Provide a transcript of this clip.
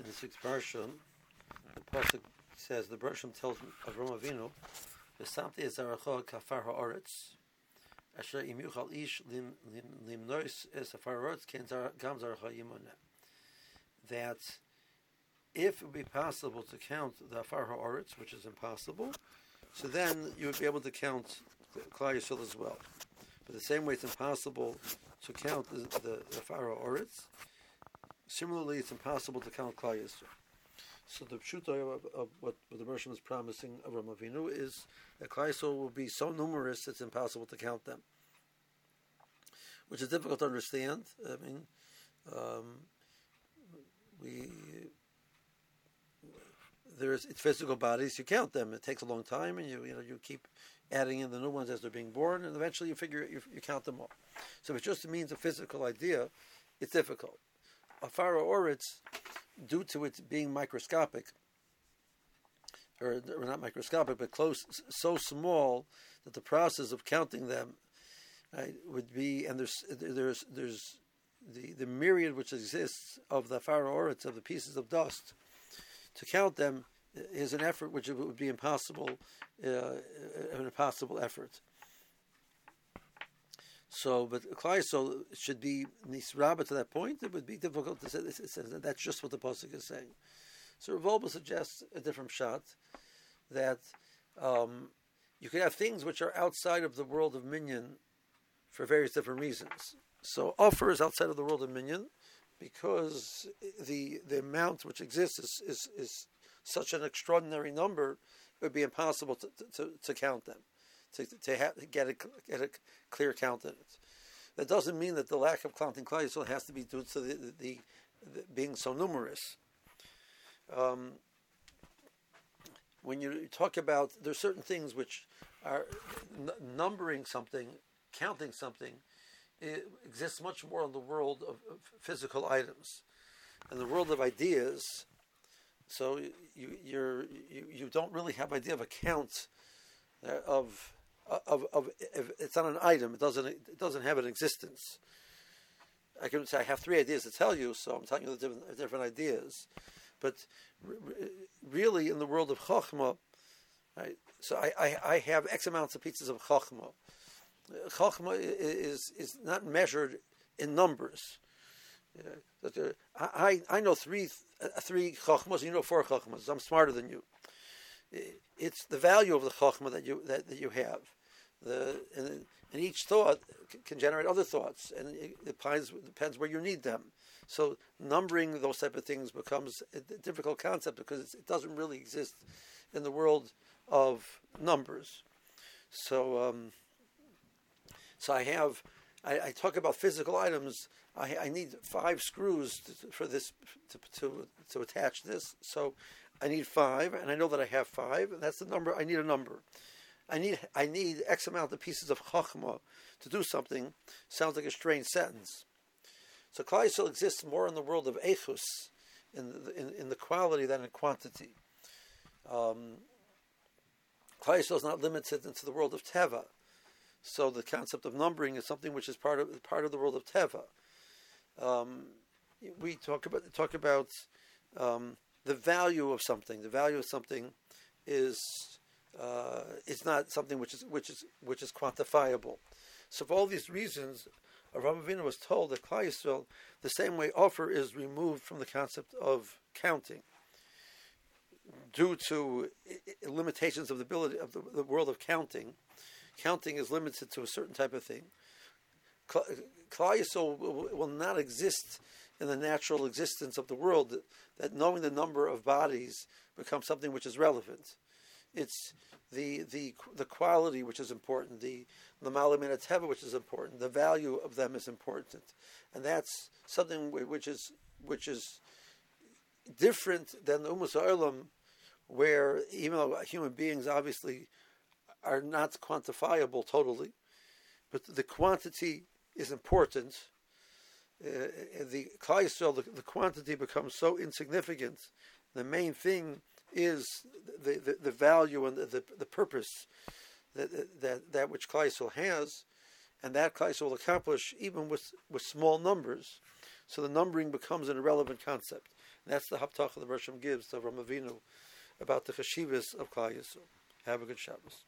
in the sixth parsha, the pasuk says the Bershom tells Avram Avinu, "V'samti ezaracha kafar haaretz, asher im yuchal ish lim lim nois es afar haaretz ken gam zaracha yimoneh." That if it would be possible to count the afar haaretz, which is impossible, so then you would be able to count Klal Yisrael as well. But the same way it's impossible to count the, the, the similarly it's impossible to count Klal Yisrael. So the pshuto of, of, what, what the Mershon is promising of Ramavinu is that Klal Yisrael will be so numerous it's impossible to count them, which is difficult to understand. I mean, um, we there's it's physical bodies. You count them. It takes a long time, and you you know you keep adding in the new ones as they're being born, and eventually you figure you, you count them all. So if it just means a physical idea, it's difficult. Afar haaretz, due to it being microscopic, or, or not microscopic, but close, so small that the process of counting them right, would be, and there's there's there's the, the myriad which exists of the pharaoh oritz of the pieces of dust to count them is an effort which would be impossible, uh, an impossible effort. So, but Klal Yisrael should be nisraba to that point. It would be difficult to say this. that That's just what the pasuk is saying. So Rav Wolbe suggests a different pshat that um, you could have things which are outside of the world of minyan for various different reasons. So afar is outside of the world of minyan because the the amount which exists is, is, is such an extraordinary number, it would be impossible to, to, to count them, to, to have, get, a, get a clear count in it. That doesn't mean that the lack of counting Klal has to be due to the, the, the, the being so numerous. Um, when you talk about, there are certain things which are n- numbering something, counting something, it exists much more in the world of, of physical items. In the world of ideas, so you you're, you you don't really have idea of a count uh, of, of it's not an item. It doesn't it doesn't have an existence. I can say I have three ideas to tell you, so I'm telling you the different different ideas. But really, in the world of chachma, right, so I, I, I have X amounts of pieces of chachma. Chachma is is not measured in numbers. Uh, I, I know three uh, three chachmas, you know four chachmas. I'm smarter than you. It's the value of the chachma that you that, that you have. The and, and each thought can generate other thoughts, and it depends depends where you need them. So numbering those type of things becomes a difficult concept because it doesn't really exist in the world of numbers. So. Um, so I have, I, I talk about physical items. I, I need five screws to, for this to, to, to attach this. So I need five, and I know that I have five, and that's the number. I need a number. I need I need X amount of pieces of chachma to do something. Sounds like a strange sentence. So Klal exists more in the world of echus, in the, in, in the quality than in quantity. Um, is not limited into the world of teva. So the concept of numbering is something which is part of part of the world of teva. Um, we talk about talk about um, the value of something. The value of something is uh, is not something which is which is which is quantifiable. So for all these reasons, Avinu was told that Klal Yisrael, the same way afar is removed from the concept of counting due to limitations of the ability of the, the world of counting counting is limited to a certain type of thing. Klal Yisrael will not exist in the natural existence of the world. That knowing the number of bodies becomes something which is relevant. It's the the the quality which is important, the the malamin teva which is important, the value of them is important, and that's something which is which is different than the umus olam, where even though human beings obviously are not quantifiable totally, but the quantity is important. Uh, the Klal the, the quantity becomes so insignificant. The main thing is the, the, the value and the, the, the, purpose that, that, that which Klal has, and that Klal will accomplish even with, with small numbers. So the numbering becomes an irrelevant concept. And that's the haptach of the Rosham gives to Avram Avinu about the cheshivas of Klal. Have a good Shabbos.